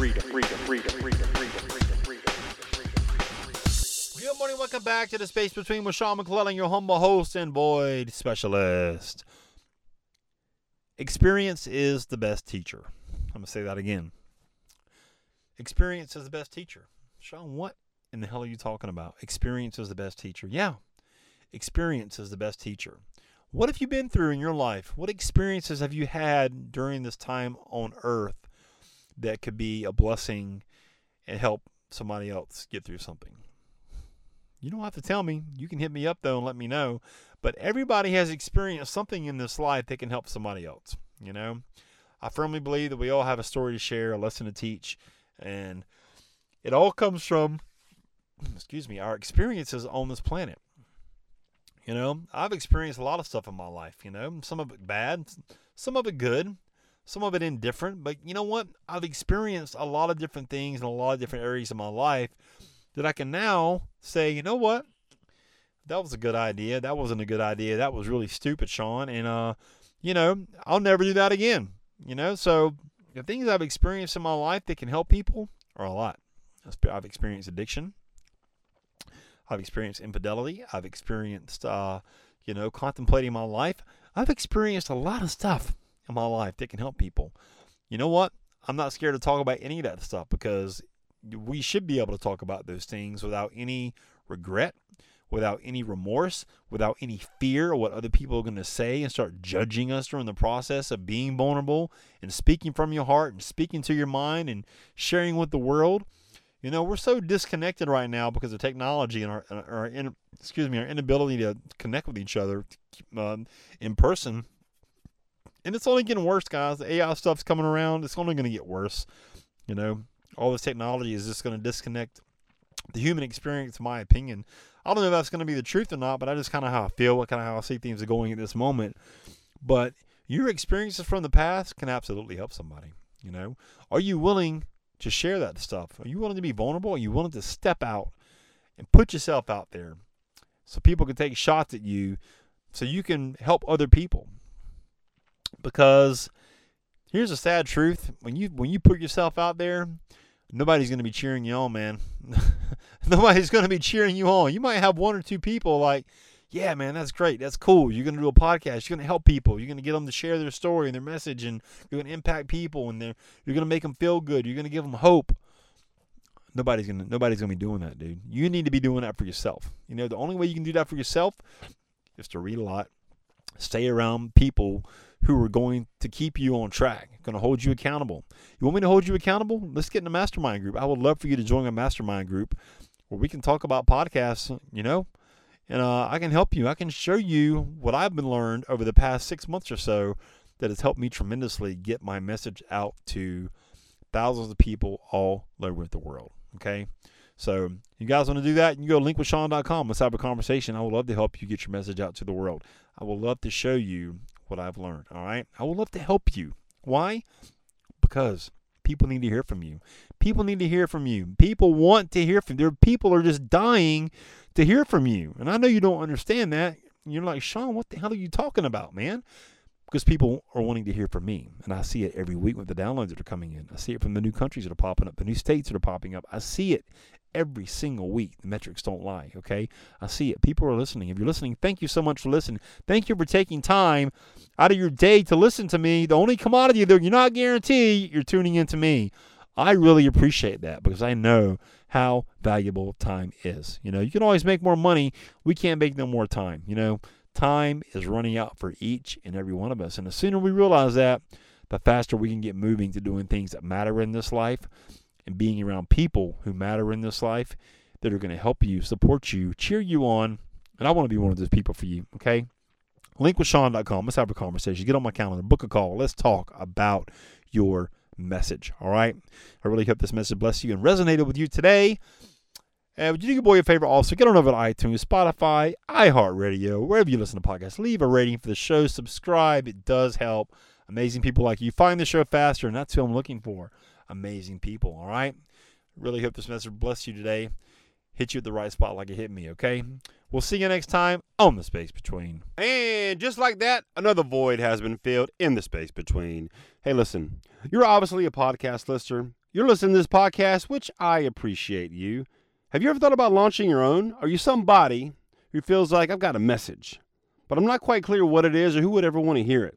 Freedom, freedom, freedom, freedom, freedom, freedom. Good morning, welcome back to the space between with Sean McClellan, your humble host and void specialist. Experience is the best teacher. I'm gonna say that again. Experience is the best teacher. Sean, what in the hell are you talking about? Experience is the best teacher. Yeah, experience is the best teacher. What have you been through in your life? What experiences have you had during this time on earth that could be a blessing and help somebody else get through something? You don't have to tell me. You can hit me up though and let me know. But everybody has experienced something in this life that can help somebody else. You know, I firmly believe that we all have a story to share, a lesson to teach, and it all comes from, excuse me, our experiences on this planet. You know, I've experienced a lot of stuff in my life. You know, some of it bad, some of it good, some of it indifferent. But you know what? I've experienced a lot of different things in a lot of different areas of my life that I can now say, you know what? That was a good idea. That wasn't a good idea. That was really stupid, Sean. And uh, you know, I'll never do that again. You know, so the things I've experienced in my life that can help people are a lot. I've experienced addiction. I've experienced infidelity. I've experienced, uh, you know, contemplating my life. I've experienced a lot of stuff my life that can help people. You know what? I'm not scared to talk about any of that stuff because we should be able to talk about those things without any regret, without any remorse, without any fear of what other people are going to say and start judging us during the process of being vulnerable and speaking from your heart and speaking to your mind and sharing with the world. You know, we're so disconnected right now because of technology and our, our in, excuse me, our inability to connect with each other um, in person. And it's only getting worse, guys. The AI stuff's coming around. It's only going to get worse. You know, all this technology is just going to disconnect the human experience, in my opinion. I don't know if that's going to be the truth or not, but I just kind of how I feel, what kind of how I see things are going at this moment. But your experiences from the past can absolutely help somebody. You know, are you willing to share that stuff? Are you willing to be vulnerable? Are you willing to step out and put yourself out there so people can take shots at you, so you can help other people? Because here's a sad truth: when you when you put yourself out there, nobody's going to be cheering you on, man. nobody's going to be cheering you on. You might have one or two people like, yeah, man, that's great. That's cool. You're going to do a podcast. You're going to help people. You're going to get them to share their story and their message, and you're going to impact people, and you're going to make them feel good. You're going to give them hope. Nobody's gonna nobody's gonna be doing that, dude. You need to be doing that for yourself. You know, the only way you can do that for yourself is to read a lot, stay around people who are going to keep you on track, going to hold you accountable. You want me to hold you accountable? Let's get in a mastermind group. I would love for you to join a mastermind group where we can talk about podcasts, you know, and uh, I can help you. I can show you what I've been learned over the past six months or so that has helped me tremendously get my message out to thousands of people all over the world. Okay. So you guys want to do that? You go to linkwithsean.com. Let's have a conversation. I would love to help you get your message out to the world. I would love to show you what I've learned. All right. I would love to help you. Why? Because people need to hear from you. People need to hear from you. People want to hear from you. People are just dying to hear from you. And I know you don't understand that. You're like, Sean, what the hell are you talking about, man? Because people are wanting to hear from me. And I see it every week with the downloads that are coming in. I see it from the new countries that are popping up, the new states that are popping up. I see it every single week. The metrics don't lie, okay? I see it. People are listening. If you're listening, thank you so much for listening. Thank you for taking time out of your day to listen to me. The only commodity that you're not guaranteed, you're tuning into me. I really appreciate that because I know how valuable time is. You know, you can always make more money. We can't make no more time. You know, time is running out for each and every one of us. And the sooner we realize that, the faster we can get moving to doing things that matter in this life and being around people who matter in this life that are going to help you, support you, cheer you on. And I want to be one of those people for you, okay? Linkwithsean.com. Let's have a conversation. Get on my calendar, book a call. Let's talk about your message, all right? I really hope this message blessed you and resonated with you today. Would you do your boy a favor also? Get on over to iTunes, Spotify, iHeartRadio, wherever you listen to podcasts. Leave a rating for the show. Subscribe. It does help. Amazing people like you find the show faster, and that's who I'm looking for. Amazing people, all right? Really hope this message blessed you today. hit you at the right spot like it hit me, okay? We'll see you next time on The Space Between. And just like that, another void has been filled in the space between. Hey, listen, you're obviously a podcast listener. You're listening to this podcast, which I appreciate you. Have you ever thought about launching your own? Are you somebody who feels like I've got a message, but I'm not quite clear what it is or who would ever want to hear it?